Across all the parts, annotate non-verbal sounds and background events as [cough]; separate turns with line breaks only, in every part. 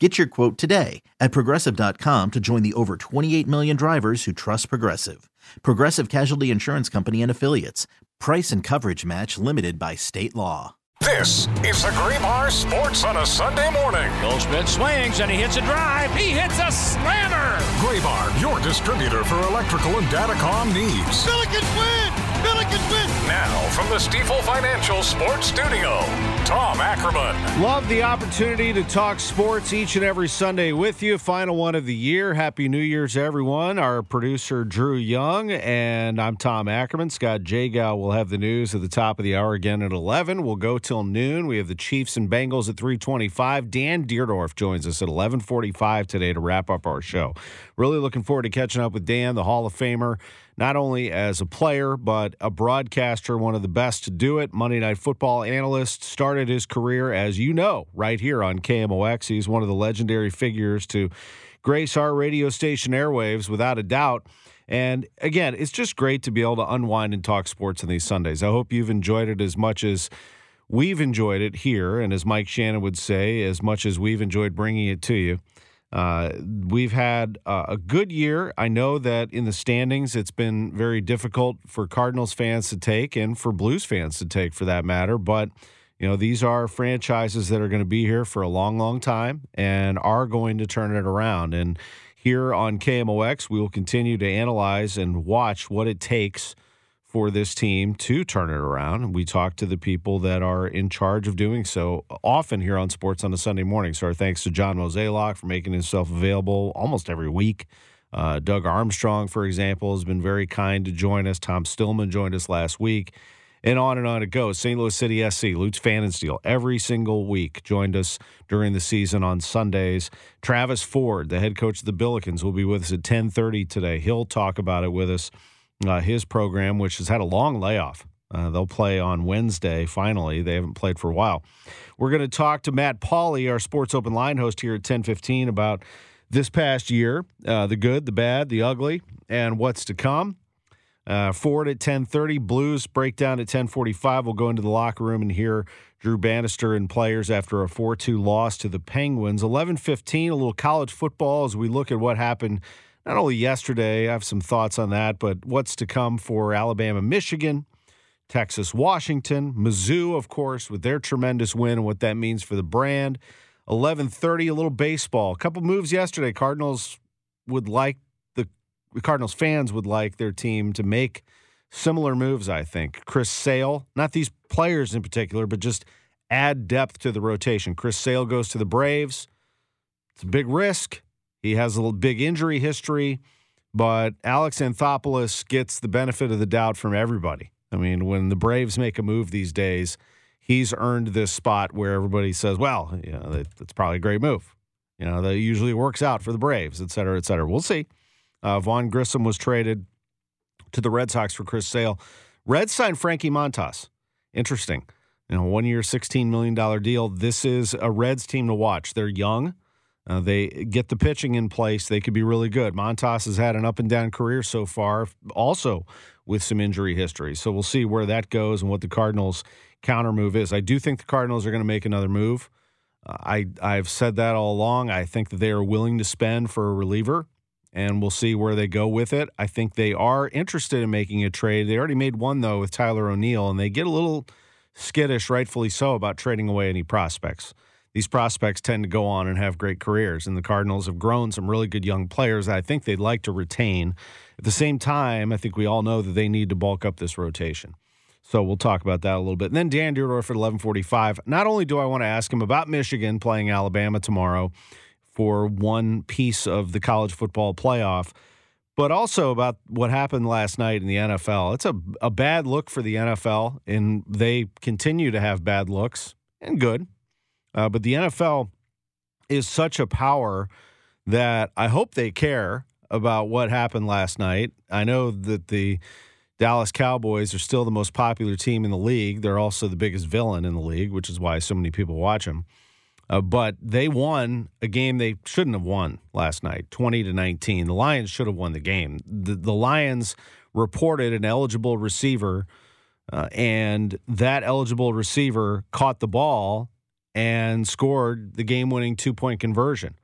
Get your quote today at progressive.com to join the over 28 million drivers who trust Progressive. Progressive Casualty Insurance Company and Affiliates. Price and coverage match limited by state law.
This is the Graybar Sports on a Sunday morning.
Goldschmidt swings and he hits a drive. He hits a slammer.
Graybar, your distributor for electrical and datacom needs.
Billikens win!
Now, from the Stifel Financial Sports Studio, Tom Ackerman.
Love the opportunity to talk sports each and every Sunday with you. Final one of the year. Happy New Year's, everyone. Our producer, Drew Young, and I'm Tom Ackerman. Scott Jagow will have the news at the top of the hour again at 11. We'll go till noon. We have the Chiefs and Bengals at 325. Dan Dierdorf joins us at 1145 today to wrap up our show. Really looking forward to catching up with Dan, the Hall of Famer not only as a player, but a broadcaster, one of the best to do it. Monday Night Football analyst, started his career, as you know, right here on KMOX. He's one of the legendary figures to grace our radio station airwaves, without a doubt. And again, it's just great to be able to unwind and talk sports on these Sundays. I hope you've enjoyed it as much as we've enjoyed it here. And as Mike Shannon would say, as much as we've enjoyed bringing it to you. Uh, we've had uh, a good year. I know that in the standings, it's been very difficult for Cardinals fans to take and for Blues fans to take, for that matter. But you know, these are franchises that are going to be here for a long, long time and are going to turn it around. And here on KMOX, we will continue to analyze and watch what it takes for this team to turn it around. We talk to the people that are in charge of doing so often here on Sports on a Sunday morning. So our thanks to John Mozeliak for making himself available almost every week. Uh, Doug Armstrong, for example, has been very kind to join us. Tom Stillman joined us last week. And on and on it goes. St. Louis City SC, Lutz Pfannenstiel, every single week joined us during the season on Sundays. Travis Ford, the head coach of the Billikens, will be with us at 1030 today. He'll talk about it with us uh, his program, which has had a long layoff. Uh, they'll play on Wednesday, finally. They haven't played for a while. We're going to talk to Matt Pauley, our Sports Open Line host here at 1015, about this past year, uh, the good, the bad, the ugly, and what's to come. Uh, Ford at 1030, Blues breakdown at 1045. We'll go into the locker room and hear Drew Bannister and players after a 4-2 loss to the Penguins. 1115, a little college football as we look at what happened – not only yesterday, I have some thoughts on that, but what's to come for Alabama, Michigan, Texas, Washington, Mizzou, of course, with their tremendous win and what that means for the brand. 11:30, a little baseball. A couple moves yesterday. Cardinals would like the, the Cardinals fans would like their team to make similar moves. I think Chris Sale, not these players in particular, but just add depth to the rotation. Chris Sale goes to the Braves. It's a big risk. He has a big injury history, but Alex Anthopoulos gets the benefit of the doubt from everybody. I mean, when the Braves make a move these days, he's earned this spot where everybody says, well, you know, that, that's probably a great move. You know, that usually works out for the Braves, et cetera, et cetera. We'll see. Uh, Vaughn Grissom was traded to the Red Sox for Chris Sale. Red signed Frankie Montas. Interesting. You know, one year, $16 million deal. This is a Reds team to watch. They're young. Uh, they get the pitching in place, they could be really good. Montas has had an up and down career so far, also with some injury history. So we'll see where that goes and what the Cardinals' counter move is. I do think the Cardinals are going to make another move. Uh, I I've said that all along. I think that they are willing to spend for a reliever, and we'll see where they go with it. I think they are interested in making a trade. They already made one though with Tyler O'Neill, and they get a little skittish, rightfully so, about trading away any prospects. These prospects tend to go on and have great careers. And the Cardinals have grown some really good young players that I think they'd like to retain. At the same time, I think we all know that they need to bulk up this rotation. So we'll talk about that a little bit. And then Dan Dierdorf at 1145. Not only do I want to ask him about Michigan playing Alabama tomorrow for one piece of the college football playoff, but also about what happened last night in the NFL. It's a, a bad look for the NFL, and they continue to have bad looks and good. Uh, but the NFL is such a power that I hope they care about what happened last night. I know that the Dallas Cowboys are still the most popular team in the league. They're also the biggest villain in the league, which is why so many people watch them. Uh, but they won a game they shouldn't have won last night, 20 to 19. The Lions should have won the game. The, the Lions reported an eligible receiver, uh, and that eligible receiver caught the ball and scored the game winning two point conversion.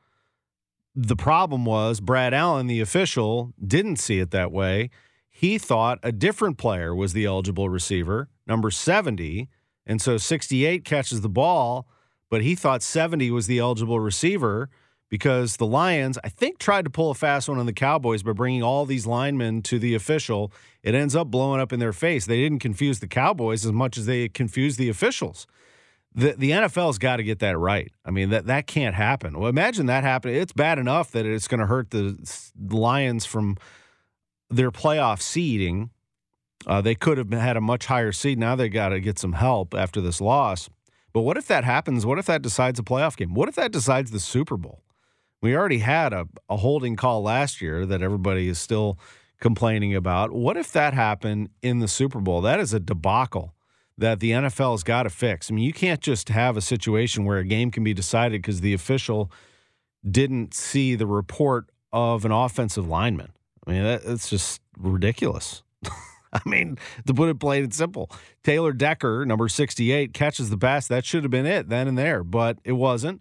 The problem was Brad Allen, the official, didn't see it that way. He thought a different player was the eligible receiver, number 70. And so 68 catches the ball but he thought 70 was the eligible receiver because the Lions, I think, tried to pull a fast one on the Cowboys by bringing all these linemen to the official. It ends up blowing up in their face. They didn't confuse the Cowboys as much as they confused the officials. The the NFL's got to get that right. I mean that that can't happen. Well, imagine that happening. It's bad enough that it's going to hurt the Lions from their playoff seeding. Uh, they could have had a much higher seed. Now they got to get some help after this loss. But what if that happens? What if that decides a playoff game? What if that decides the Super Bowl? We already had a, a holding call last year that everybody is still complaining about. What if that happened in the Super Bowl? That is a debacle that the NFL has got to fix. I mean, you can't just have a situation where a game can be decided because the official didn't see the report of an offensive lineman. I mean, that, that's just ridiculous. [laughs] I mean, to put it plain and simple, Taylor Decker, number 68, catches the pass. That should have been it then and there, but it wasn't.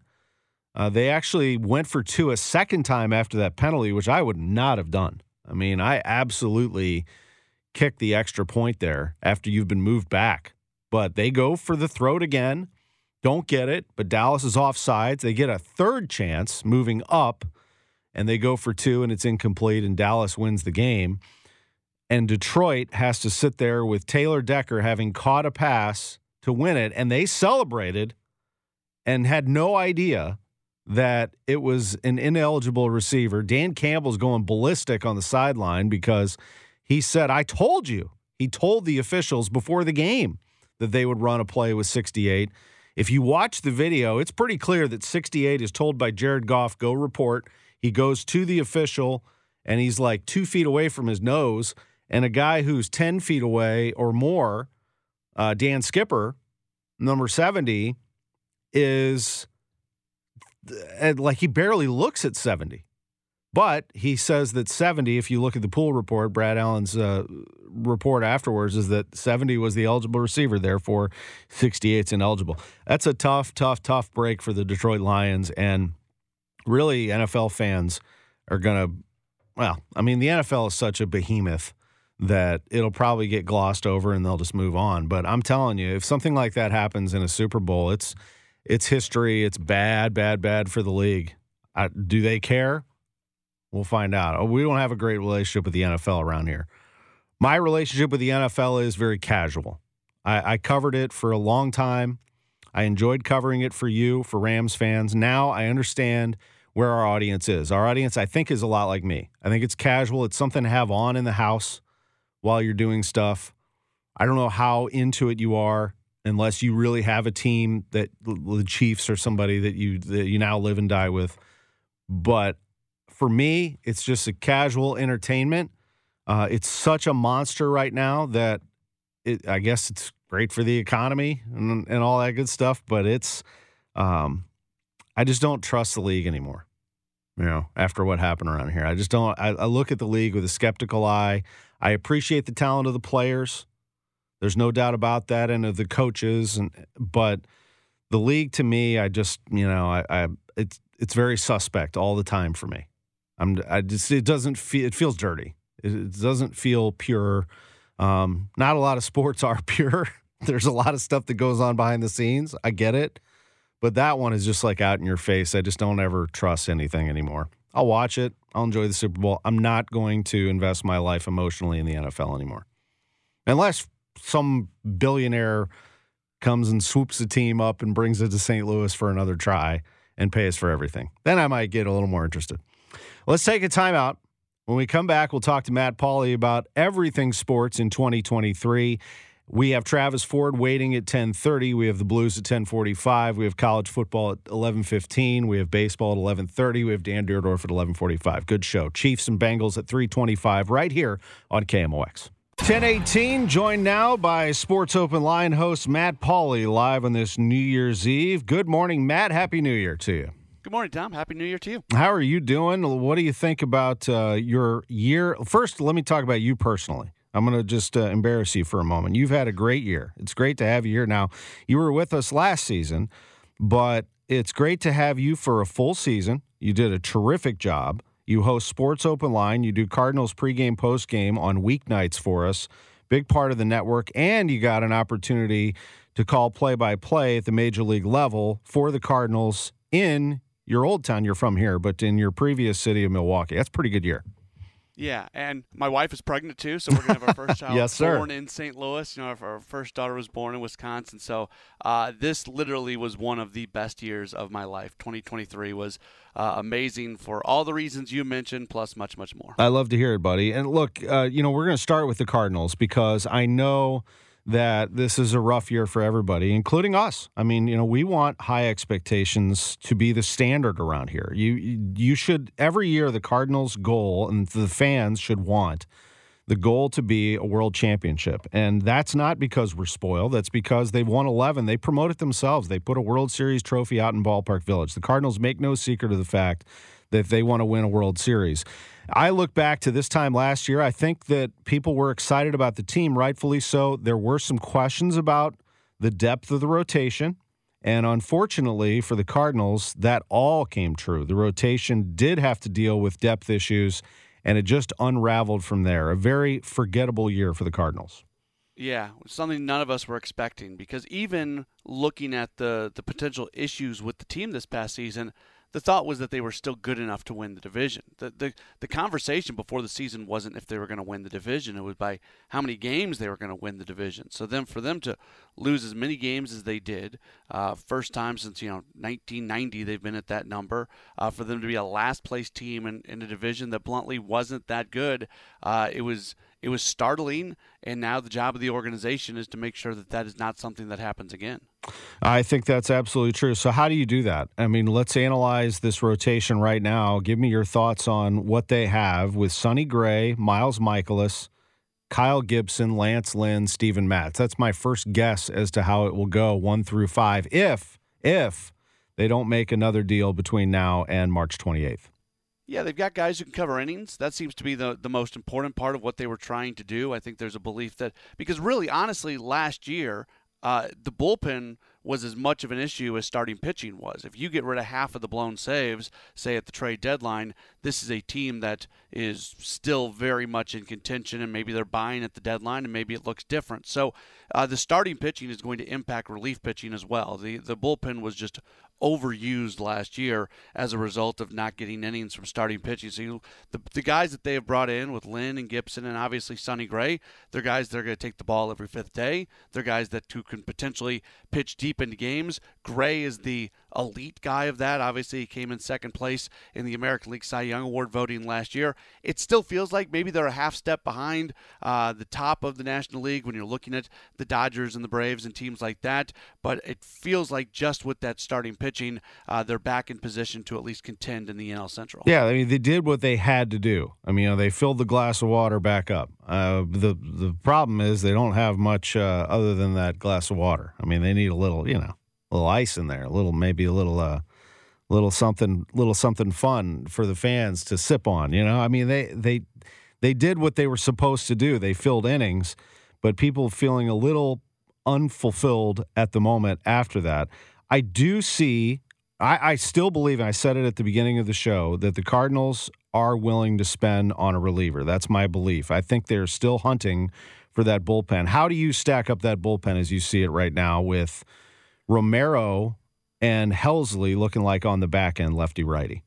Uh, they actually went for two a second time after that penalty, which I would not have done. I mean, I absolutely kicked the extra point there after you've been moved back. But they go for the throat again, don't get it, but Dallas is off sides. They get a third chance moving up, and they go for two, and it's incomplete, and Dallas wins the game and Detroit has to sit there with Taylor Decker having caught a pass to win it, and they celebrated and had no idea that it was an ineligible receiver. Dan Campbell's going ballistic on the sideline because he said, I told you. He told the officials before the game that they would run a play with 68. If you watch the video, it's pretty clear that 68 is told by Jared Goff, go report. He goes to the official and he's like two feet away from his nose and a guy who's 10 feet away or more, uh, Dan Skipper, number 70, is like he barely looks at 70. But he says that 70, if you look at the pool report, Brad Allen's uh, report afterwards, is that 70 was the eligible receiver. Therefore, 68's ineligible. That's a tough, tough, tough break for the Detroit Lions. And really, NFL fans are going to, well, I mean, the NFL is such a behemoth that it'll probably get glossed over and they'll just move on. But I'm telling you, if something like that happens in a Super Bowl, it's it's history. It's bad, bad, bad for the league. I, do they care? We'll find out. Oh, we don't have a great relationship with the NFL around here. My relationship with the NFL is very casual. I, I covered it for a long time. I enjoyed covering it for you, for Rams fans. Now I understand where our audience is. Our audience, I think, is a lot like me. I think it's casual. It's something to have on in the house while you're doing stuff. I don't know how into it you are unless you really have a team that the Chiefs or somebody that you that you now live and die with. But for me, it's just a casual entertainment. Uh, it's such a monster right now that it, I guess it's great for the economy and, and all that good stuff. But it's, um, I just don't trust the league anymore. You know, after what happened around here, I just don't. I, I look at the league with a skeptical eye. I appreciate the talent of the players. There's no doubt about that, and of the coaches. And but the league, to me, I just you know, I, I it's it's very suspect all the time for me. I'm I just it doesn't feel it feels dirty. It, it doesn't feel pure. Um, not a lot of sports [laughs] are pure. There's a lot of stuff that goes on behind the scenes. I get it, but that one is just like out in your face. I just don't ever trust anything anymore. I'll watch it. I'll enjoy the Super Bowl. I'm not going to invest my life emotionally in the NFL anymore. Unless some billionaire comes and swoops the team up and brings it to St. Louis for another try and pays for everything. Then I might get a little more interested. Let's take a timeout. When we come back, we'll talk to Matt Pauley about everything sports in 2023. We have Travis Ford waiting at 10:30. We have the Blues at 10:45. We have college football at 11:15. We have baseball at 11:30. We have Dan Dierdorf at 11:45. Good show. Chiefs and Bengals at 3:25 right here on KMOX. 1018, joined now by Sports Open Line host Matt Pauley live on this New Year's Eve. Good morning, Matt. Happy New Year to you.
Good morning, Tom. Happy New Year to you.
How are you doing? What do you think about uh, your year? First, let me talk about you personally. I'm going to just uh, embarrass you for a moment. You've had a great year. It's great to have you here. Now, you were with us last season, but it's great to have you for a full season. You did a terrific job. You host Sports Open Line. You do Cardinals pregame, postgame on weeknights for us. Big part of the network. And you got an opportunity to call play by play at the major league level for the Cardinals in your old town. You're from here, but in your previous city of Milwaukee. That's a pretty good year.
Yeah, and my wife is pregnant too, so we're gonna have our first [laughs] child
yes, sir.
born in St. Louis. You know, our, our first daughter was born in Wisconsin, so uh, this literally was one of the best years of my life. 2023 was uh, amazing for all the reasons you mentioned, plus much, much more.
I love to hear it, buddy. And look, uh, you know, we're gonna start with the Cardinals because I know that this is a rough year for everybody, including us. I mean, you know, we want high expectations to be the standard around here. You you should every year the Cardinals' goal and the fans should want the goal to be a world championship. And that's not because we're spoiled. That's because they've won 11. They promote it themselves. They put a World Series trophy out in Ballpark Village. The Cardinals make no secret of the fact that they want to win a World Series. I look back to this time last year. I think that people were excited about the team, rightfully so. There were some questions about the depth of the rotation. And unfortunately for the Cardinals, that all came true. The rotation did have to deal with depth issues, and it just unraveled from there. A very forgettable year for the Cardinals.
Yeah, something none of us were expecting because even looking at the, the potential issues with the team this past season, the thought was that they were still good enough to win the division. The the, the conversation before the season wasn't if they were going to win the division; it was by how many games they were going to win the division. So then, for them to lose as many games as they did, uh, first time since you know 1990 they've been at that number. Uh, for them to be a last place team in, in a division that bluntly wasn't that good, uh, it was it was startling. And now the job of the organization is to make sure that that is not something that happens again.
I think that's absolutely true. So, how do you do that? I mean, let's analyze this rotation right now. Give me your thoughts on what they have with Sonny Gray, Miles Mikolas, Kyle Gibson, Lance Lynn, Steven Matz. That's my first guess as to how it will go one through five if, if they don't make another deal between now and March 28th.
Yeah, they've got guys who can cover innings. That seems to be the, the most important part of what they were trying to do. I think there's a belief that, because really, honestly, last year, uh, the bullpen was as much of an issue as starting pitching was. If you get rid of half of the blown saves, say at the trade deadline, this is a team that is still very much in contention, and maybe they're buying at the deadline, and maybe it looks different. So uh, the starting pitching is going to impact relief pitching as well. The the bullpen was just overused last year as a result of not getting innings from starting pitching. So you, the, the guys that they have brought in with Lynn and Gibson and obviously Sonny Gray, they're guys that are going to take the ball every fifth day. They're guys that who can potentially pitch deep into games. Gray is the elite guy of that. Obviously, he came in second place in the American League Cy Young Award voting last year. It still feels like maybe they're a half step behind uh, the top of the National League when you're looking at the Dodgers and the Braves and teams like that. But it feels like just with that starting pitching, uh, they're back in position to at least contend in the NL Central.
Yeah, I mean they did what they had to do. I mean, you know, they filled the glass of water back up. Uh, the the problem is they don't have much uh, other than that glass of water. I mean, they need a little, you know little ice in there, a little maybe a little uh, little something, little something fun for the fans to sip on. You know, I mean they they they did what they were supposed to do. They filled innings, but people feeling a little unfulfilled at the moment after that. I do see. I, I still believe, and I said it at the beginning of the show, that the Cardinals are willing to spend on a reliever. That's my belief. I think they're still hunting for that bullpen. How do you stack up that bullpen as you see it right now with Romero and Helsley looking like on the back end lefty righty.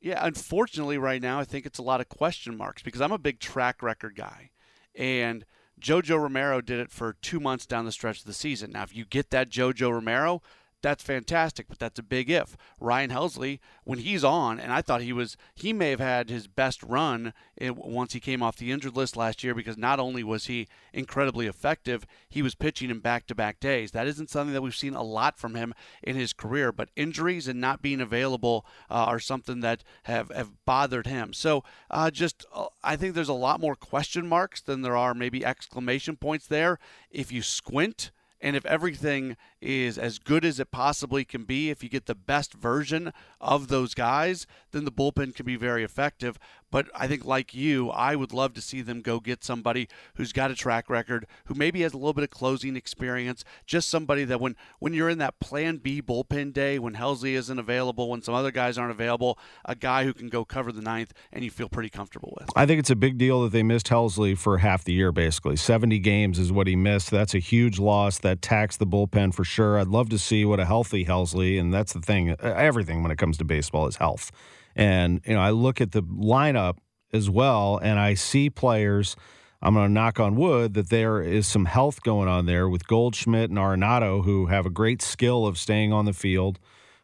Yeah, unfortunately, right now, I think it's a lot of question marks because I'm a big track record guy. And JoJo Romero did it for two months down the stretch of the season. Now, if you get that JoJo Romero, that's fantastic, but that's a big if. Ryan Helsley, when he's on, and I thought he was, he may have had his best run once he came off the injured list last year because not only was he incredibly effective, he was pitching in back to back days. That isn't something that we've seen a lot from him in his career, but injuries and not being available uh, are something that have, have bothered him. So uh, just, uh, I think there's a lot more question marks than there are maybe exclamation points there. If you squint, and if everything is as good as it possibly can be, if you get the best version of those guys, then the bullpen can be very effective. But I think, like you, I would love to see them go get somebody who's got a track record, who maybe has a little bit of closing experience, just somebody that when, when you're in that plan B bullpen day, when Helsley isn't available, when some other guys aren't available, a guy who can go cover the ninth and you feel pretty comfortable with.
I think it's a big deal that they missed Helsley for half the year, basically. 70 games is what he missed. That's a huge loss. That taxed the bullpen for sure. I'd love to see what a healthy Helsley, and that's the thing, everything when it comes to baseball is health. And, you know, I look at the lineup as well, and I see players. I'm going to knock on wood that there is some health going on there with Goldschmidt and Arenado, who have a great skill of staying on the field.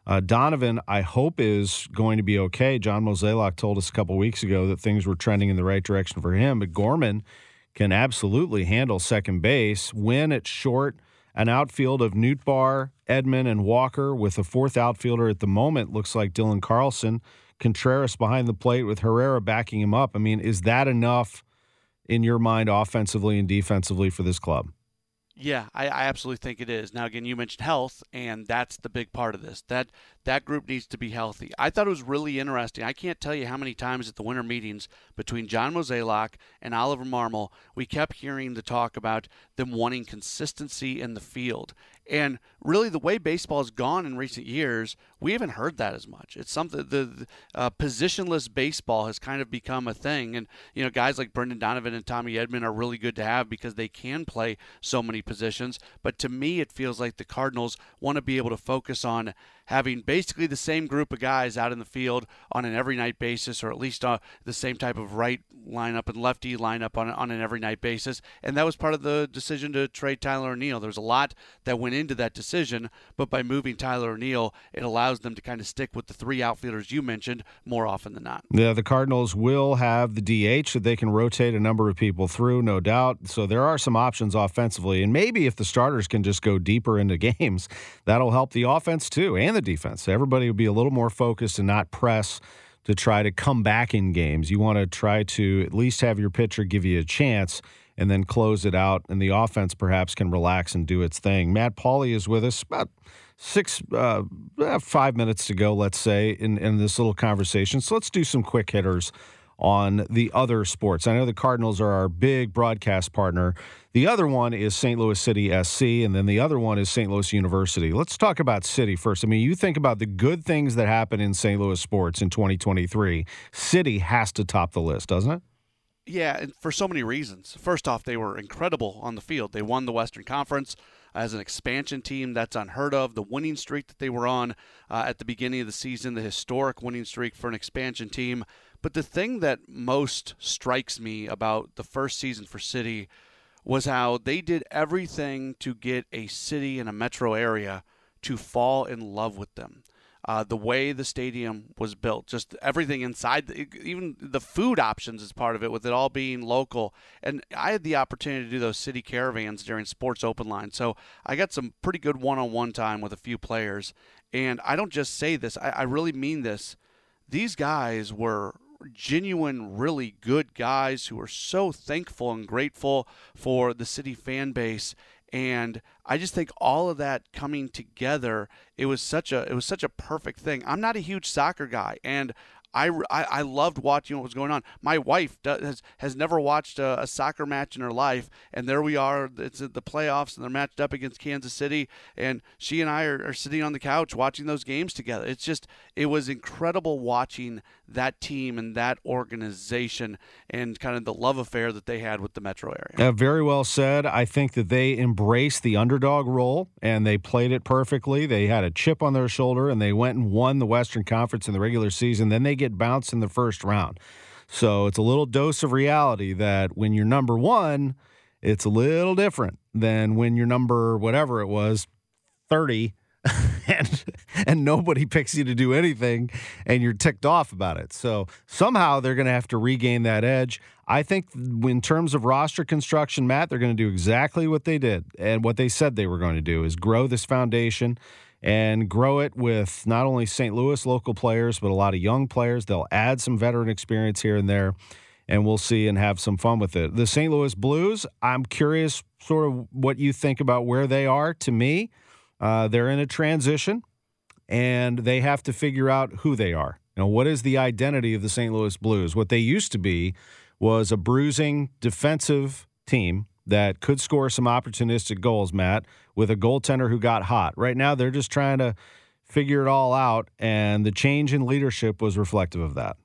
Uh, Donovan, I hope, is going to be okay. John Mozeliak told us a couple weeks ago that things were trending in the right direction for him, but Gorman can absolutely handle second base. When it's short, an outfield of Nootbaar, Edman, and Walker with a fourth outfielder at the moment looks like Dylan Carlson. Contreras behind the plate with Herrera backing him up. I mean, is that enough in your mind offensively and defensively for this club?
Yeah, I, I, absolutely think it is. Now, again, you mentioned health, and that's the big part of this. That that group needs to be healthy. I thought it was really interesting. I can't tell you how many times at the winter meetings between John Mozeliak and Oliver Marmol, we kept hearing the talk about them wanting consistency in the field. And really, the way baseball has gone in recent years, we haven't heard that as much. It's something the, the uh, positionless baseball has kind of become a thing, and you know, guys like Brendan Donovan and Tommy Edman are really good to have because they can play so many positions. But to me, it feels like the Cardinals want to be able to focus on having basically the same group of guys out in the field on an every night basis, or at least uh, the same type of right lineup and lefty lineup on, on an every night basis. And that was part of the decision to trade Tyler O'Neill. There's a lot that went into that decision, but by moving Tyler O'Neill, it allows them to kind of stick with the three outfielders you mentioned more often than not.
Yeah, the Cardinals will have the DH that they can rotate a number of people through, no doubt. So there are some options offensively. And maybe if the starters can just go deeper into [laughs] games, that'll help the offense too and the defense. Everybody will be a little more focused and not press to try to come back in games. You want to try to at least have your pitcher give you a chance and then close it out, and the offense perhaps can relax and do its thing. Matt Pauley is with us about six, uh, five minutes to go, let's say, in, in this little conversation. So let's do some quick hitters on the other sports. I know the Cardinals are our big broadcast partner. The other one is St. Louis City SC, and then the other one is St. Louis University. Let's talk about City first. I mean, you think about the good things that happen in St. Louis sports in 2023. City has to top the list, doesn't it?
Yeah, for so many reasons. First off, they were incredible on the field. They won the Western Conference as an expansion team. That's unheard of. The winning streak that they were on uh, at the beginning of the season, the historic winning streak for an expansion team. But the thing that most strikes me about the first season for City was how they did everything to get a city and a metro area to fall in love with them uh, the way the stadium was built, just everything inside, even the food options is part of it, with it all being local. And I had the opportunity to do those city caravans during Sports Open Line, so I got some pretty good one-on-one time with a few players. And I don't just say this; I, I really mean this. These guys were genuine, really good guys who are so thankful and grateful for the city fan base and I just think all of that coming together, it was such a it was such a perfect thing. I'm not a huge soccer guy, and I, I, I loved watching what was going on. My wife does, has has never watched a, a, soccer match in her life, and there we are. It's the playoffs, and they're matched up against Kansas City, and she and I are, are sitting on the couch watching those games together. It's just it was incredible watching that team and that organization and kind of the love affair that they had with the metro area.
Very well said. I think that they embraced the underdog role and they played it perfectly. They had a chip on their shoulder and they went and won the Western Conference in the regular season. Then they get bounced in the first round. So it's a little dose of reality that when you're number one, it's a little different than when you're number whatever it was, 30 [laughs] and and nobody picks you to do anything and you're ticked off about it. So somehow they're going to have to regain that edge. I think in terms of roster construction, Matt, they're going to do exactly what they did and what they said they were going to do is grow this foundation and grow it with not only St. Louis local players but a lot of young players. They'll add some veteran experience here and there and we'll see and have some fun with it. The St. Louis Blues, I'm curious sort of what you think about where they are to me. Uh, they're in a transition, and they have to figure out who they are. You know, what is the identity of the St. Louis Blues? What they used to be was a bruising defensive team that could score some opportunistic goals, Matt, with a goaltender who got hot. Right now, they're just trying to figure it all out, and the change in leadership was reflective of that.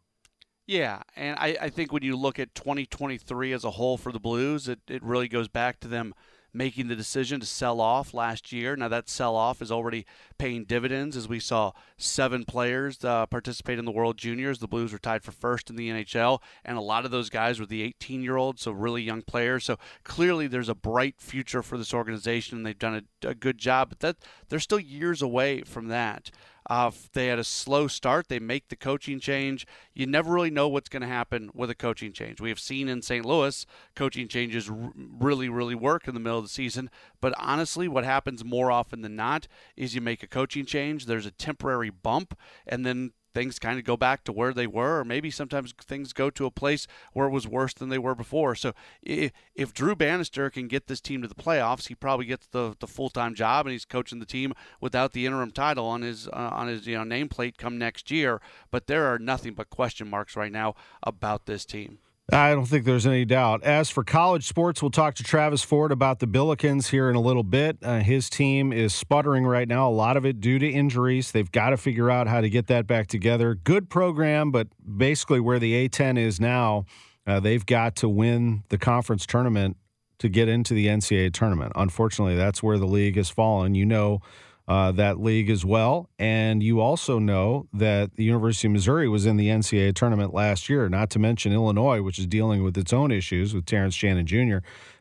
Yeah, and I, I think when you look at 2023 as a whole for the Blues, it, it really goes back to them – making the decision to sell off last year. Now that sell off is already paying dividends as we saw seven players uh, participate in the World Juniors. The Blues were tied for first in the NHL, and a lot of those guys were the 18 year olds, so really young players. So clearly there's a bright future for this organization, and they've done a, a good job, but that they're still years away from that. Uh, they had a slow start. They make the coaching change. You never really know what's going to happen with a coaching change. We have seen in St. Louis coaching changes r- really, really work in the middle of the season. But honestly, what happens more often than not is you make a coaching change, there's a temporary bump, and then things kind of go back to where they were, or maybe sometimes things go to a place where it was worse than they were before. So if, if Drew Bannister can get this team to the playoffs, he probably gets the, the full time job, and he's coaching the team without the interim title on his uh, on his you know nameplate come next year. But there are nothing but question marks right now about this team.
I don't think there's any doubt. As for college sports, we'll talk to Travis Ford about the Billikens here in a little bit. Uh, his team is sputtering right now, a lot of it due to injuries. They've got to figure out how to get that back together. Good program, but basically where the A10 is now, uh, they've got to win the conference tournament to get into the NCAA tournament. Unfortunately, that's where the league has fallen. You know uh, that league as well. And you also know that the University of Missouri was in the NCAA tournament last year, not to mention Illinois, which is dealing with its own issues with Terrence Shannon Jr.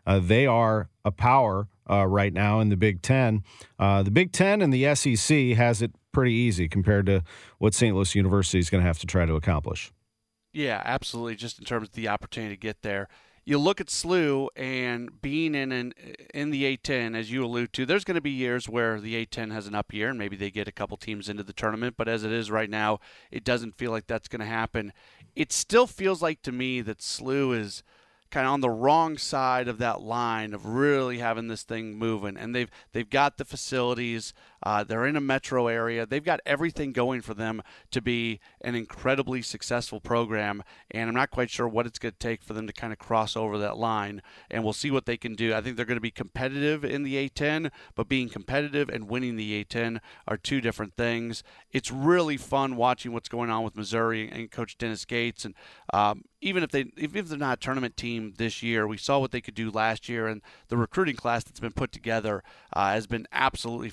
Uh, they are a power uh, right now in the Big Ten. Uh, the Big Ten and the SEC has it pretty easy compared to what St. Louis University is going to have to try to accomplish.
Yeah, absolutely. Just in terms of the opportunity to get there you look at SLU and being in an, in the A10, as you allude to, there's going to be years where the A10 has an up year and maybe they get a couple teams into the tournament. But as it is right now, it doesn't feel like that's going to happen. It still feels like to me that SLU is – kind of on the wrong side of that line of really having this thing moving. And they've they've got the facilities. Uh, they're in a metro area. They've got everything going for them to be an incredibly successful program. And I'm not quite sure what it's going to take for them to kind of cross over that line. And we'll see what they can do. I think they're going to be competitive in the A10, but being competitive and winning the A10 are two different things. It's really fun watching what's going on with Missouri and Coach Dennis Gates. And um, even if they if they're not a tournament team this year, we saw what they could do last year, and the recruiting class that's been put together uh, has been absolutely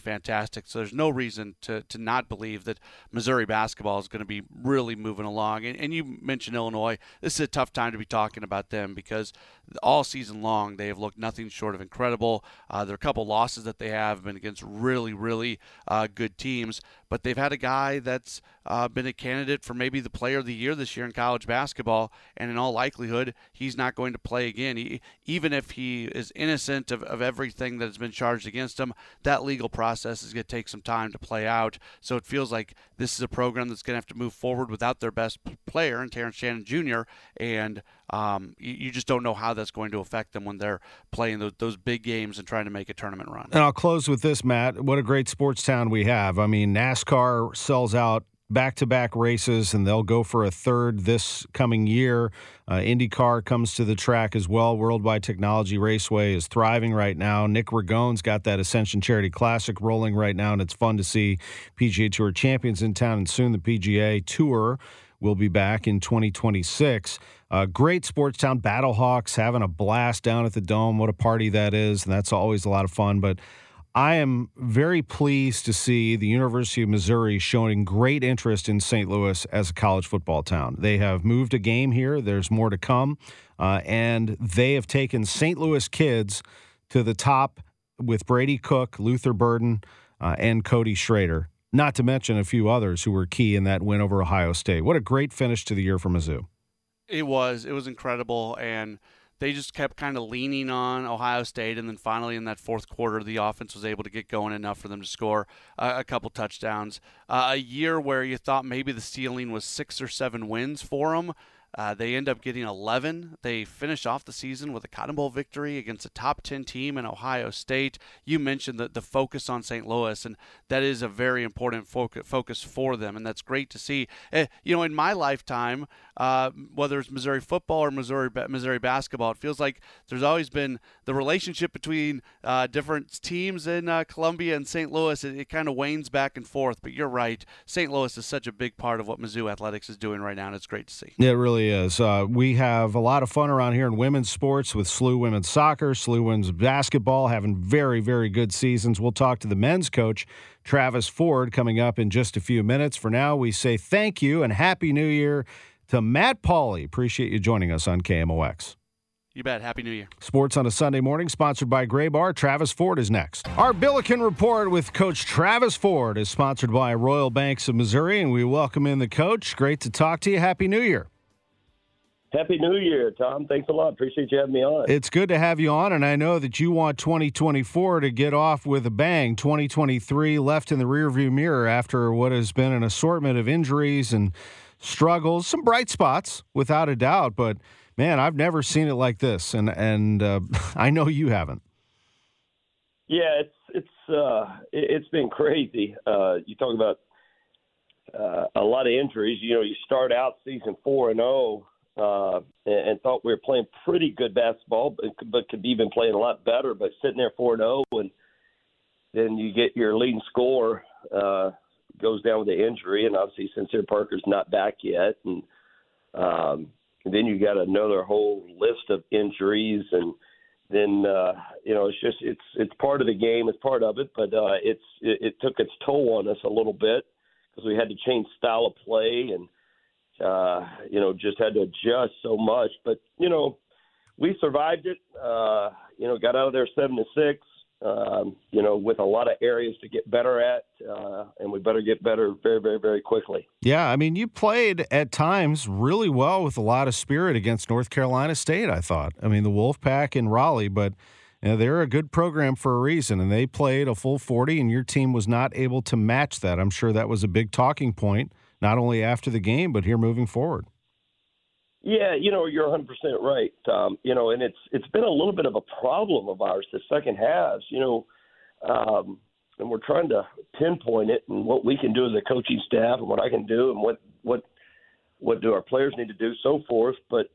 fantastic. So there's no reason to to not believe that Missouri basketball is going to be really moving along. And, and you mentioned Illinois. This is a tough time to be talking about them because all season long they have looked nothing short of incredible. Uh, there are a couple losses that they have been against really really uh, good teams, but they've had a guy that's uh, been a candidate for maybe the player of the year this year in college basketball, and in all likelihood, he's not going to play again. He, even if he is innocent of, of everything that has been charged against him, that legal process is going to take some time to play out. So it feels like this is a program that's going to have to move forward without their best player, and Terrence Shannon Jr., and um, you, you, just don't know how that's going to affect them when they're playing those, those, big games and trying to make a tournament run.
And I'll close with this, Matt. What a great sports town we have. I mean, NASCAR sells out back to back races, and they'll go for a third this coming year. Uh, IndyCar comes to the track as well. Worldwide Technology Raceway is thriving right now. Nick Ragone's got that Ascension Charity Classic rolling right now, and it's fun to see PGA Tour champions in town, and soon the PGA Tour will be back in 2026. Uh, great sports town, Battlehawks having a blast down at the Dome. What a party that is, and that's always a lot of fun. But I am very pleased to see the University of Missouri showing great interest in St. Louis as a college football town. They have moved a game here, there's more to come, uh, and they have taken St. Louis kids to the top with Brady Cook, Luther Burden, uh, and Cody Schrader, not to mention a few others who were key in that win over Ohio State. What a great finish to the year for Mizzou.
It was. It was incredible. And they just kept kind of leaning on Ohio State, and then finally in that fourth quarter, the offense was able to get going enough for them to score uh, a couple touchdowns. Uh, a year where you thought maybe the ceiling was six or seven wins for them. Uh, they end up getting 11. They finish off the season with a Cotton Bowl victory against a top 10 team in Ohio State. You mentioned the, the focus on St. Louis, and that is a very important focus for them, and that's great to see. Uh, you know, in my lifetime, uh, whether it's Missouri football or Missouri Missouri basketball, it feels like there's always been the relationship between uh, different teams in uh, Columbia and St. Louis. It, it kind of wanes back and forth, but you're right. St. Louis is such a big part of what Mizzou athletics is doing right now, and it's great to see.
Yeah, it really is. Uh, we have a lot of fun around here in women's sports with SLU women's soccer, SLU women's basketball, having very, very good seasons. We'll talk to the men's coach, Travis Ford, coming up in just a few minutes. For now, we say thank you and Happy New Year to Matt Pauley. Appreciate you joining us on KMOX.
You bet. Happy New Year.
Sports on a Sunday morning, sponsored by Graybar. Travis Ford is next. Our Billiken Report with Coach Travis Ford is sponsored by Royal Banks of Missouri, and we welcome in the coach. Great to talk to you. Happy New Year.
Happy New Year, Tom. Thanks a lot. Appreciate you having me on.
It's good to have you on, and I know that you want 2024 to get off with a bang. 2023 left in the rearview mirror after what has been an assortment of injuries and struggles, some bright spots without a doubt, but man, I've never seen it like this, and and uh, [laughs] I know you haven't.
Yeah, it's it's uh, it's been crazy. Uh, you talk about uh, a lot of injuries. You know, you start out season four and zero, oh, uh, and, and thought we were playing pretty good basketball, but, but could be even playing a lot better. But sitting there four zero, oh, and then you get your leading score uh, goes down with the injury, and obviously Sincere Parker's not back yet, and um, then you got another whole list of injuries, and then uh, you know it's just it's it's part of the game, it's part of it, but uh, it's it, it took its toll on us a little bit because we had to change style of play and uh, you know just had to adjust so much, but you know we survived it. Uh, you know, got out of there seven to six um, you know, with a lot of areas to get better at, uh, and we better get better very, very, very quickly.
Yeah, I mean, you played at times really well with a lot of spirit against North Carolina State. I thought. I mean, the Wolfpack in Raleigh, but you know, they're a good program for a reason, and they played a full forty, and your team was not able to match that. I'm sure that was a big talking point, not only after the game, but here moving forward.
Yeah, you know, you're 100% right. Um, you know, and it's it's been a little bit of a problem of ours the second halves. You know, um, and we're trying to pinpoint it and what we can do as a coaching staff and what I can do and what what what do our players need to do, so forth. But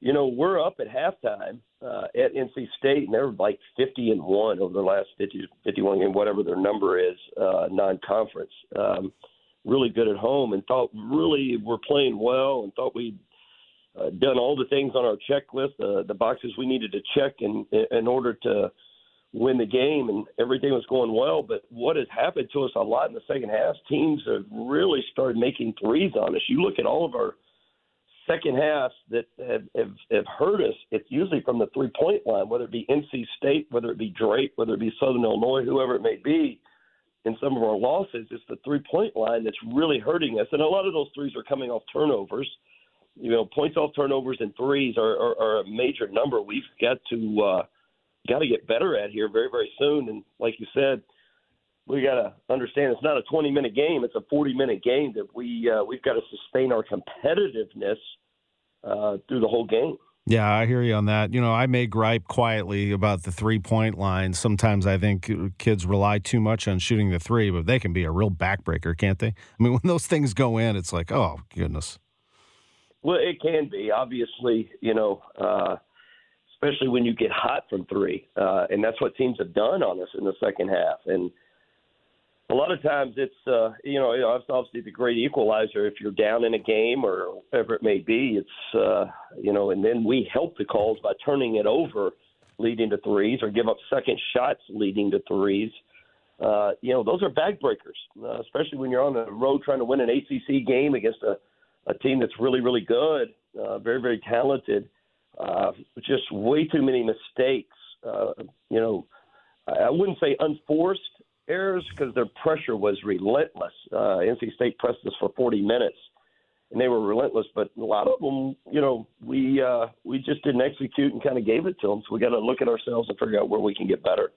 you know, we're up at halftime uh, at NC State, and they're like 50 and one over the last 50, 51 game, whatever their number is, uh, non-conference. Um, really good at home, and thought really we're playing well, and thought we'd uh, done all the things on our checklist, uh, the boxes we needed to check in in order to win the game, and everything was going well. But what has happened to us a lot in the second half? Teams have really started making threes on us. You look at all of our second halves that have, have, have hurt us. It's usually from the three point line, whether it be NC State, whether it be Drake, whether it be Southern Illinois, whoever it may be. In some of our losses, it's the three point line that's really hurting us, and a lot of those threes are coming off turnovers you know, points off turnovers and threes are, are, are a major number. We've got to uh, got to get better at here very very soon. And like you said, we got to understand it's not a 20 minute game; it's a 40 minute game that we uh, we've got to sustain our competitiveness uh, through the whole game.
Yeah, I hear you on that. You know, I may gripe quietly about the three point line. Sometimes I think kids rely too much on shooting the three, but they can be a real backbreaker, can't they? I mean, [laughs] when those things go in, it's like, oh, goodness.
Well, it can be. Obviously, you know, uh, especially when you get hot from three. Uh, and that's what teams have done on us in the second half. And a lot of times it's uh, you know it's obviously the great equalizer if you're down in a game or whatever it may be. It's uh, you know, and then we help the calls by turning it over, leading to threes, or give up second shots leading to threes. Uh, you know, those are backbreakers, uh, especially when you're on the road trying to win an ACC game against a, a team that's really, really good, uh, very, very talented. Uh, just way too many mistakes. Uh, you know, I wouldn't say unforced errors because their pressure was relentless. Uh, NC State pressed us for 40 minutes, and they were relentless. But a lot of them, you know, we uh, we just didn't execute and kind of gave it to them. So we got to look at ourselves and figure out where we can get better.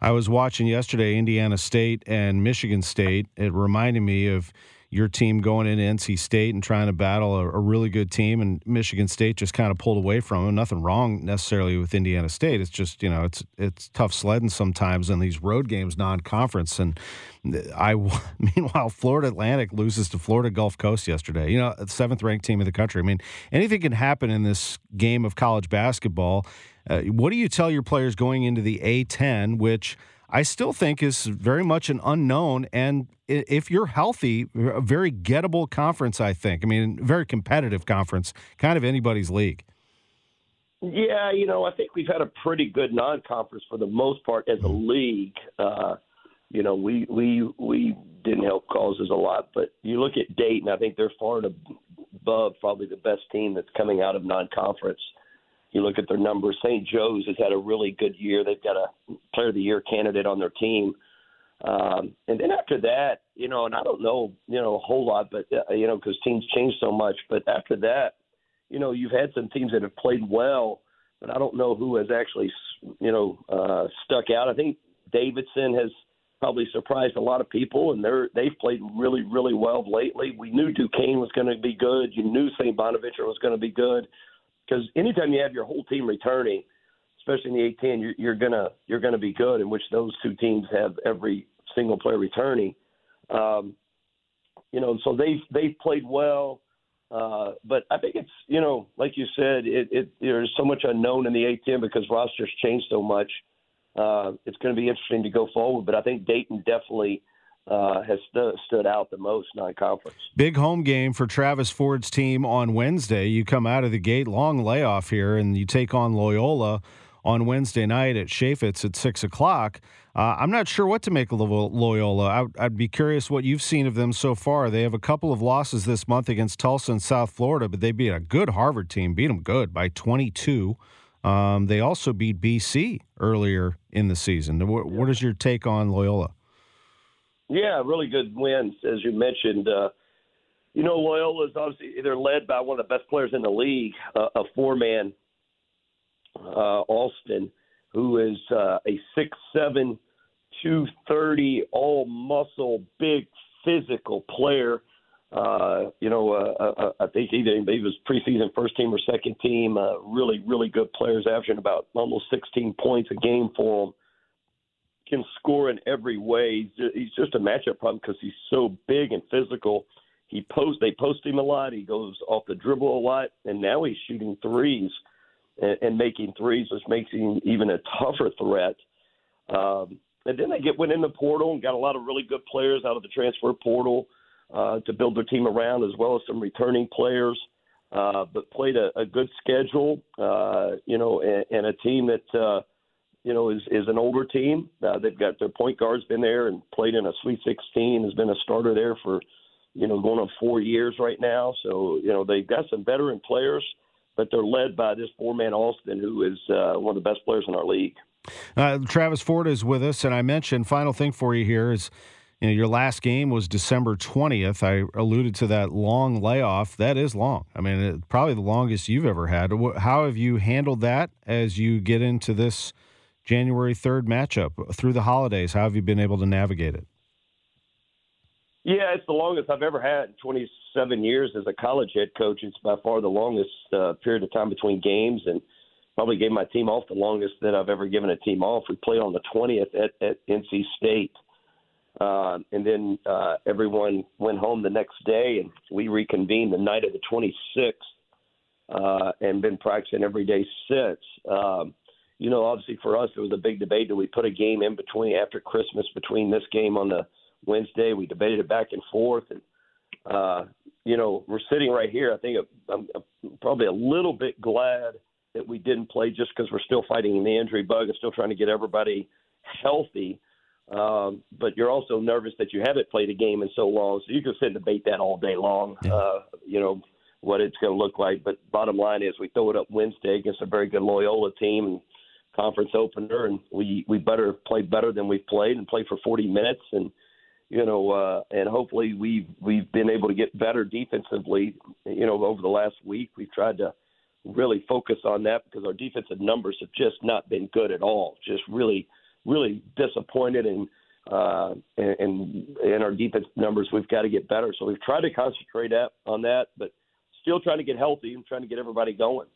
I was watching yesterday Indiana State and Michigan State. It reminded me of your team going into NC State and trying to battle a, a, really good team, and Michigan State just kind of pulled away from them. Nothing wrong necessarily with Indiana State. It's just you know it's it's tough sledding sometimes in these road games, non-conference. And I [laughs] meanwhile, Florida Atlantic loses to Florida Gulf Coast yesterday. You know, seventh ranked team in the country. I mean, anything can happen in this game of college basketball. Uh, what do you tell your players going into the A10, which I still think is very much an unknown. And if you're healthy, a very gettable conference, I think. I mean, very competitive conference, kind of anybody's league.
Yeah, you know, I think we've had a pretty good non-conference for the most part as a mm-hmm. league. Uh, you know, we we we didn't help causes a lot, but you look at Dayton, I think they're far and above probably the best team that's coming out of non-conference. You look at their numbers. St. Joe's has had a really good year. They've got a Player of the Year candidate on their team. Um, and then after that, you know, and I don't know, you know, a whole lot, but uh, you know, because teams change so much. But after that, you know, you've had some teams that have played well, but I don't know who has actually, you know, uh, stuck out. I think Davidson has probably surprised a lot of people, and they're they've played really, really well lately. We knew Duquesne was going to be good. You knew St. Bonaventure was going to be good because anytime you have your whole team returning, especially in the A10, you're, you're gonna you're gonna be good. In which those two teams have every single player returning. Um, you know, so they've they've played well. Uh, but I think it's you know, like you said, it, it there's so much unknown in the A10 because rosters change so much. Uh, it's going to be interesting to go forward, but I think Dayton definitely uh, has stood out the most non-conference.
Big home game for Travis Ford's team on Wednesday. You come out of the gate, long layoff here, and you take on Loyola on Wednesday night at Chaifetz at six o'clock. Uh, I'm not sure what to make of Loyola. I, I'd be curious what you've seen of them so far. They have a couple of losses this month against Tulsa and South Florida, but they beat a good Harvard team, beat them good by 22. Um, they also beat BC earlier in the season. What, what is your take on Loyola?
Yeah, really good wins, as you mentioned. Uh, you know, Loyola is obviously they're led by one of the best players in the league, uh, a four-man uh, Alston, who is uh, a six-seven, two thirty, all muscle, big physical player. Uh, you know, uh, uh, uh I think either he was preseason first team or second team. Uh, really, really good players, averaging about almost 16 points a game for them can score in every way. He's just a matchup problem because he's so big and physical. He post they post him a lot. He goes off the dribble a lot, and now he's shooting threes and, and making threes, which makes him even a tougher threat. Um, and then they get went in the portal and got a lot of really good players out of the transfer portal uh, to build their team around, as well as some returning players. Uh, but played a, a good schedule, uh, you know, and, and a team that. Uh, you know, is is an older team. Uh, they've got their point guard's been there and played in a Sweet 16. Has been a starter there for, you know, going on four years right now. So you know they've got some veteran players, but they're led by this four-man Alston, who is uh, one of the best players in our league.
Uh, Travis Ford is with us, and I mentioned final thing for you here is. You know, your last game was December 20th. I alluded to that long layoff. That is long. I mean, it, probably the longest you've ever had. How have you handled that as you get into this January 3rd matchup through the holidays? How have you been able to navigate it?
Yeah, it's the longest I've ever had. in 27 years as a college head coach. It's by far the longest uh, period of time between games, and probably gave my team off the longest that I've ever given a team off. We played on the 20th at, at NC State, uh, and then uh, everyone went home the next day, and we reconvened the night of the 26th, uh, and been practicing every day since. Um, you know, obviously for us, it was a big debate. Do we put a game in between after Christmas between this game on the Wednesday? We debated it back and forth, and uh, you know, we're sitting right here. I think I'm, I'm probably a little bit glad that we didn't play just because we're still fighting the injury bug and still trying to get everybody healthy. Um, but you're also nervous that you haven't played a game in so long, so you can sit and debate that all day long. Uh, you know what it's going to look like. But bottom line is, we throw it up Wednesday against a very good Loyola team and conference opener, and we we better play better than we've played and play for 40 minutes, and you know, uh, and hopefully we've we've been able to get better defensively. You know, over the last week, we've tried to really focus on that because our defensive numbers have just not been good at all. Just really, really disappointed and uh, and in our defense numbers, we've got to get better. So we've tried to concentrate on that, but still trying to get healthy and trying to get everybody going.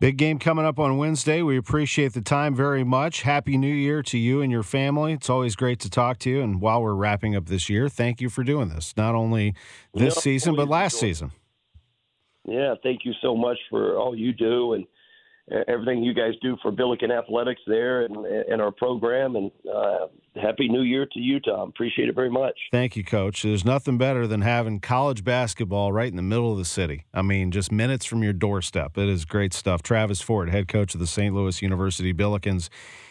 Big game coming up on Wednesday. We appreciate the time very much. Happy New Year to you and your family. It's always great to talk to you. And while we're wrapping up this year, thank you for doing this, not only this no, season, but last season.
Yeah, thank you so much for all you do and everything you guys do for Billiken Athletics there and, and our program. And uh, happy New Year to you, Tom. Appreciate it very much.
Thank you, Coach. There's nothing better than having college basketball right in the middle of the city. I mean, just minutes from your doorstep. It is great stuff. Travis Ford, head coach of the St. Louis University Billikens,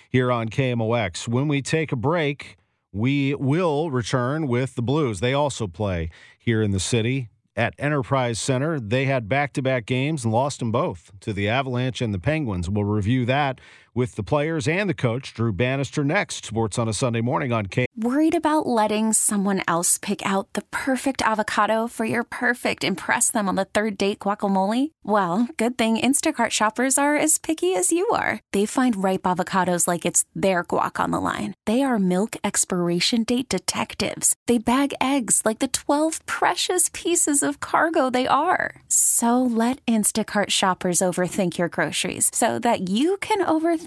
here on KMOX. When we take a break, we will return with the Blues. They also play here in the city at Enterprise Center. They had back to back games and lost them both to the Avalanche and the Penguins. We'll review that with the players and the coach, Drew Bannister, next. Sports on a Sunday morning on K.
Worried about letting someone else pick out the perfect avocado for your perfect impress them on the third date guacamole? Well, good thing Instacart shoppers are as picky as you are. They find ripe avocados like it's their guac on the line. They are milk expiration date detectives. They bag eggs like the 12 precious pieces of cargo they are. So let Instacart shoppers overthink your groceries so that you can overthink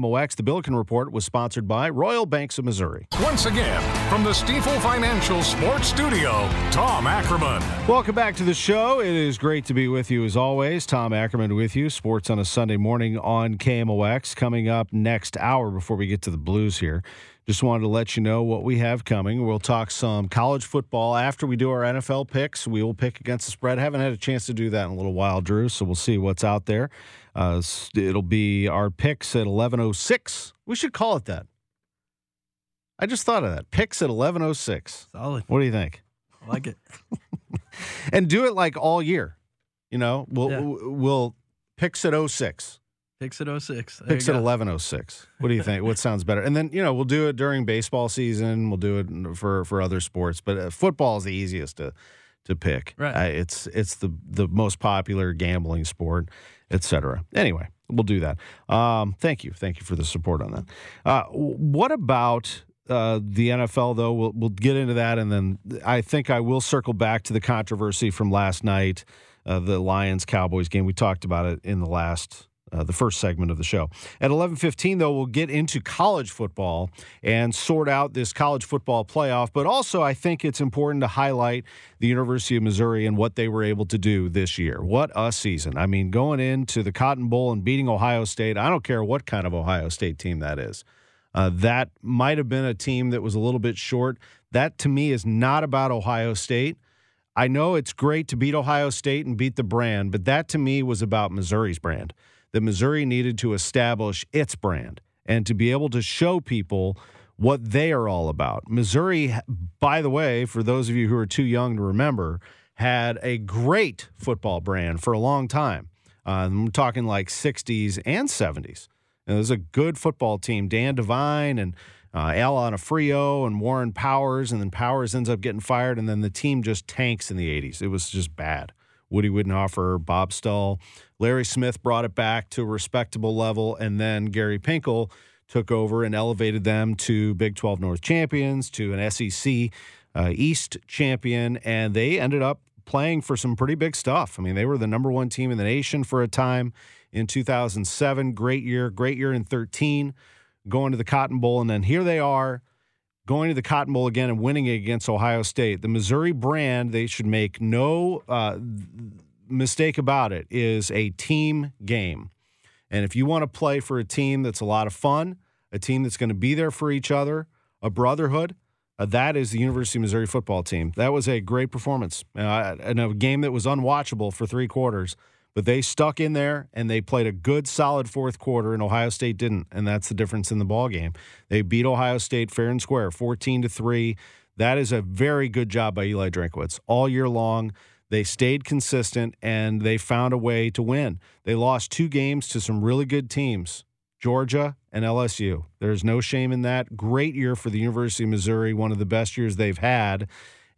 MOX, the Billiken Report, was sponsored by Royal Banks of Missouri.
Once again, from the Stifel Financial Sports Studio, Tom Ackerman.
Welcome back to the show. It is great to be with you as always. Tom Ackerman with you. Sports on a Sunday morning on KMOX. Coming up next hour before we get to the Blues here. Just wanted to let you know what we have coming. We'll talk some college football after we do our NFL picks. We will pick against the spread. Haven't had a chance to do that in a little while, Drew. So we'll see what's out there. Uh, it'll be our picks at eleven oh six. We should call it that. I just thought of that. Picks at eleven oh six.
Solid.
What do you think?
I like it. [laughs]
and do it like all year. You know, we'll yeah. we'll picks at 06.
Picks at 06.
There Picks at 1106. What do you think? what sounds better? And then, you know, we'll do it during baseball season. We'll do it for, for other sports, but uh, football is the easiest to to pick.
Right.
Uh, it's it's the the most popular gambling sport, etc. Anyway, we'll do that. Um, thank you, thank you for the support on that. Uh, what about uh, the NFL though? We'll we'll get into that, and then I think I will circle back to the controversy from last night uh, the Lions Cowboys game. We talked about it in the last uh, the first segment of the show. At 11:15 though, we'll get into college football and sort out this college football playoff, but also I think it's important to highlight the University of Missouri and what they were able to do this year. What a season. I mean, going into the Cotton Bowl and beating Ohio State, I don't care what kind of Ohio State team that is. Uh, that might have been a team that was a little bit short. That to me is not about Ohio State. I know it's great to beat Ohio State and beat the brand, but that to me was about Missouri's brand that Missouri needed to establish its brand and to be able to show people what they are all about. Missouri, by the way, for those of you who are too young to remember, had a great football brand for a long time. Uh, I'm talking like 60s and 70s. And it was a good football team. Dan Devine and uh, Al Onofrio and Warren Powers, and then Powers ends up getting fired, and then the team just tanks in the 80s. It was just bad. Woody Widenhofer, Bob Stull, Larry Smith brought it back to a respectable level, and then Gary Pinkel took over and elevated them to Big 12 North champions, to an SEC uh, East champion, and they ended up playing for some pretty big stuff. I mean, they were the number one team in the nation for a time in 2007. Great year, great year in 13, going to the Cotton Bowl, and then here they are going to the Cotton Bowl again and winning it against Ohio State. The Missouri brand, they should make no uh, mistake about it, is a team game. And if you want to play for a team that's a lot of fun, a team that's going to be there for each other, a brotherhood, uh, that is the University of Missouri football team. That was a great performance uh, in a game that was unwatchable for three quarters. But they stuck in there and they played a good, solid fourth quarter, and Ohio State didn't, and that's the difference in the ball game. They beat Ohio State fair and square, fourteen to three. That is a very good job by Eli Drinkwitz all year long. They stayed consistent and they found a way to win. They lost two games to some really good teams, Georgia and LSU. There's no shame in that. Great year for the University of Missouri, one of the best years they've had.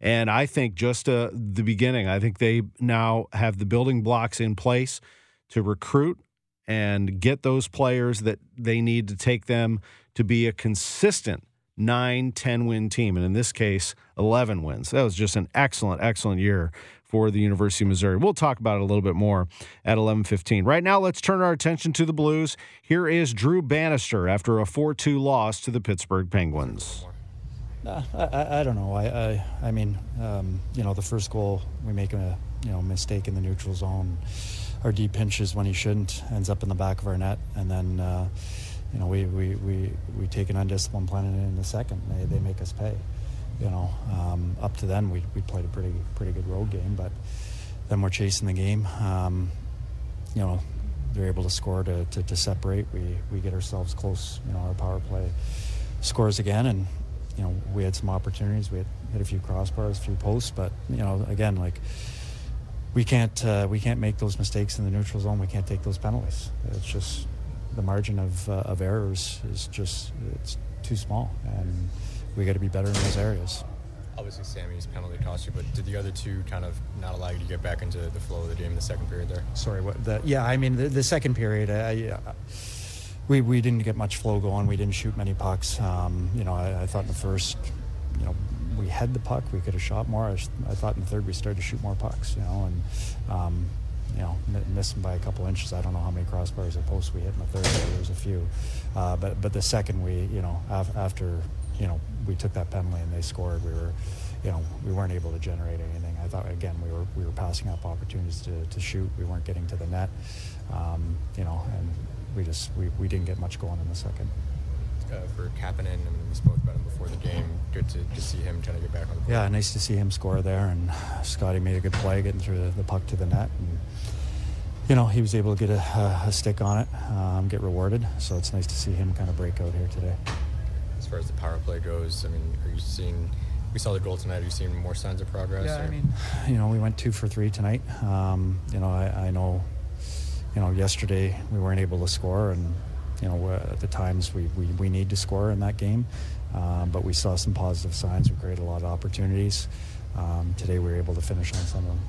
And I think just uh, the beginning, I think they now have the building blocks in place to recruit and get those players that they need to take them to be a consistent 9 10 win team. And in this case, 11 wins. That was just an excellent, excellent year for the University of Missouri. We'll talk about it a little bit more at 11:15. Right now, let's turn our attention to the Blues. Here is Drew Bannister after a 4-2 loss to the Pittsburgh Penguins.
Uh, I, I, don't know. I I, I mean, um, you know, the first goal we make a you know mistake in the neutral zone. Our deep pinches when he shouldn't ends up in the back of our net, and then uh, you know we, we, we, we take an undisciplined penalty in the second. They, they make us pay. You know, um, up to then we, we played a pretty pretty good road game, but then we're chasing the game. Um, you know, they're able to score to, to, to separate. We we get ourselves close. You know, our power play scores again, and we had some opportunities. We had hit a few crossbars, a few posts, but you know, again, like we can't uh, we can't make those mistakes in the neutral zone. We can't take those penalties. It's just the margin of uh, of errors is just it's too small, and we got to be better in those areas.
Obviously, Sammy's penalty cost you, but did the other two kind of not allow you to get back into the flow of the game in the second period there?
Sorry, what? The, yeah, I mean the, the second period. I, I, we, we didn't get much flow going. We didn't shoot many pucks. Um, you know, I, I, thought in the first, you know, we had the puck. We could have shot more. I, I, thought in the third we started to shoot more pucks. You know, and um, you know, missing by a couple inches. I don't know how many crossbars or posts we hit in the third. There was a few, uh, but but the second we, you know, af- after you know we took that penalty and they scored, we were, you know, we weren't able to generate anything. I thought again we were we were passing up opportunities to, to shoot. We weren't getting to the net. Um, you know, and we just we, we didn't get much going in the second.
Uh, for Kapanen, I mean, we spoke about him before the game. Good to, to see him trying to get back on the.
Yeah, nice to see him score there, and Scotty made a good play getting through the, the puck to the net, and you know he was able to get a, a stick on it, um, get rewarded. So it's nice to see him kind of break out here today.
As far as the power play goes, I mean, are you seeing? We saw the goal tonight. Are you seeing more signs of progress?
Yeah, or? I mean, you know, we went two for three tonight. Um, you know, I, I know you know, yesterday we weren't able to score, and you know, at the times we, we, we need to score in that game. Um, but we saw some positive signs. We created a lot of opportunities. Um, today we were able to finish on some of them.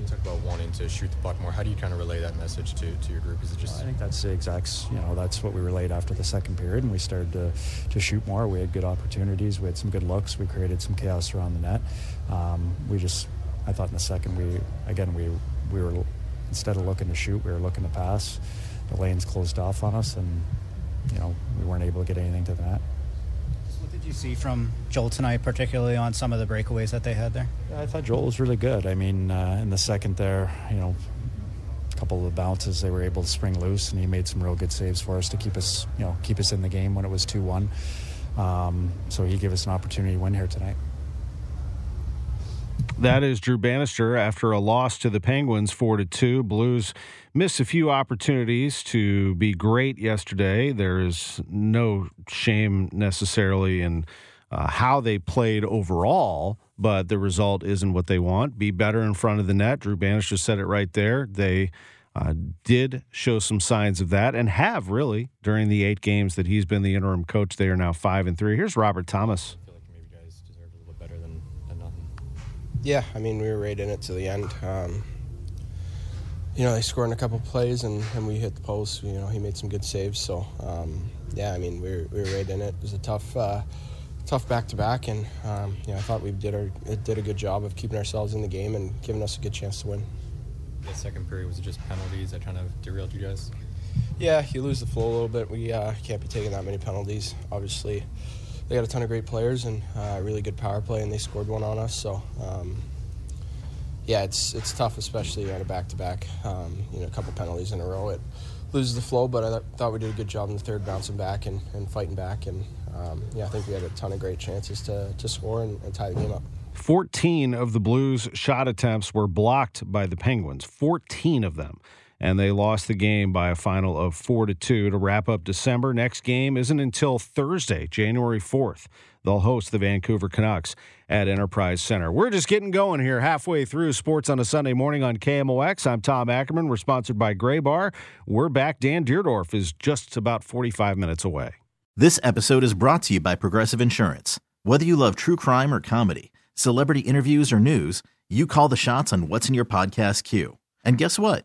You talk about wanting to shoot the puck more. How do you kind of relay that message to, to your group? Is it just?
I think that's the exact. You know, that's what we relayed after the second period, and we started to, to shoot more. We had good opportunities. We had some good looks. We created some chaos around the net. Um, we just, I thought in the second we again we we were instead of looking to shoot, we were looking to pass. The lanes closed off on us, and you know we weren't able to get anything to the net.
What did you see from Joel tonight, particularly on some of the breakaways that they had there?
Yeah, I thought Joel was really good. I mean, uh, in the second there, you know, a couple of the bounces they were able to spring loose, and he made some real good saves for us to keep us, you know, keep us in the game when it was two one. Um, so he gave us an opportunity to win here tonight.
That is Drew Bannister after a loss to the Penguins, four to two. Blues missed a few opportunities to be great yesterday. There is no shame necessarily in uh, how they played overall, but the result isn't what they want. Be better in front of the net. Drew Bannister said it right there. They uh, did show some signs of that and have really during the eight games that he's been the interim coach. They are now five and three. Here's Robert Thomas.
Yeah, I mean, we were right in it to the end. Um, you know, they scored in a couple plays and, and we hit the post. You know, he made some good saves. So, um, yeah, I mean, we were, we were right in it. It was a tough, uh, tough back to back, and um, you know, I thought we did our did a good job of keeping ourselves in the game and giving us a good chance to win.
The second period was it just penalties that kind of derailed you guys?
Yeah, you lose the flow a little bit. We uh, can't be taking that many penalties. Obviously, they got a ton of great players and uh, really good power play, and they scored one on us. So, um, yeah, it's it's tough, especially on a back to back. You know, a couple penalties in a row, it loses the flow. But I th- thought we did a good job in the third, bouncing back and, and fighting back. And um, yeah, I think we had a ton of great chances to to score and, and tie the game up.
14 of the Blues' shot attempts were blocked by the Penguins. 14 of them. And they lost the game by a final of 4 to 2 to wrap up December. Next game isn't until Thursday, January 4th. They'll host the Vancouver Canucks at Enterprise Center. We're just getting going here halfway through sports on a Sunday morning on KMOX. I'm Tom Ackerman. We're sponsored by Gray Bar. We're back. Dan Dierdorf is just about 45 minutes away.
This episode is brought to you by Progressive Insurance. Whether you love true crime or comedy, celebrity interviews or news, you call the shots on what's in your podcast queue. And guess what?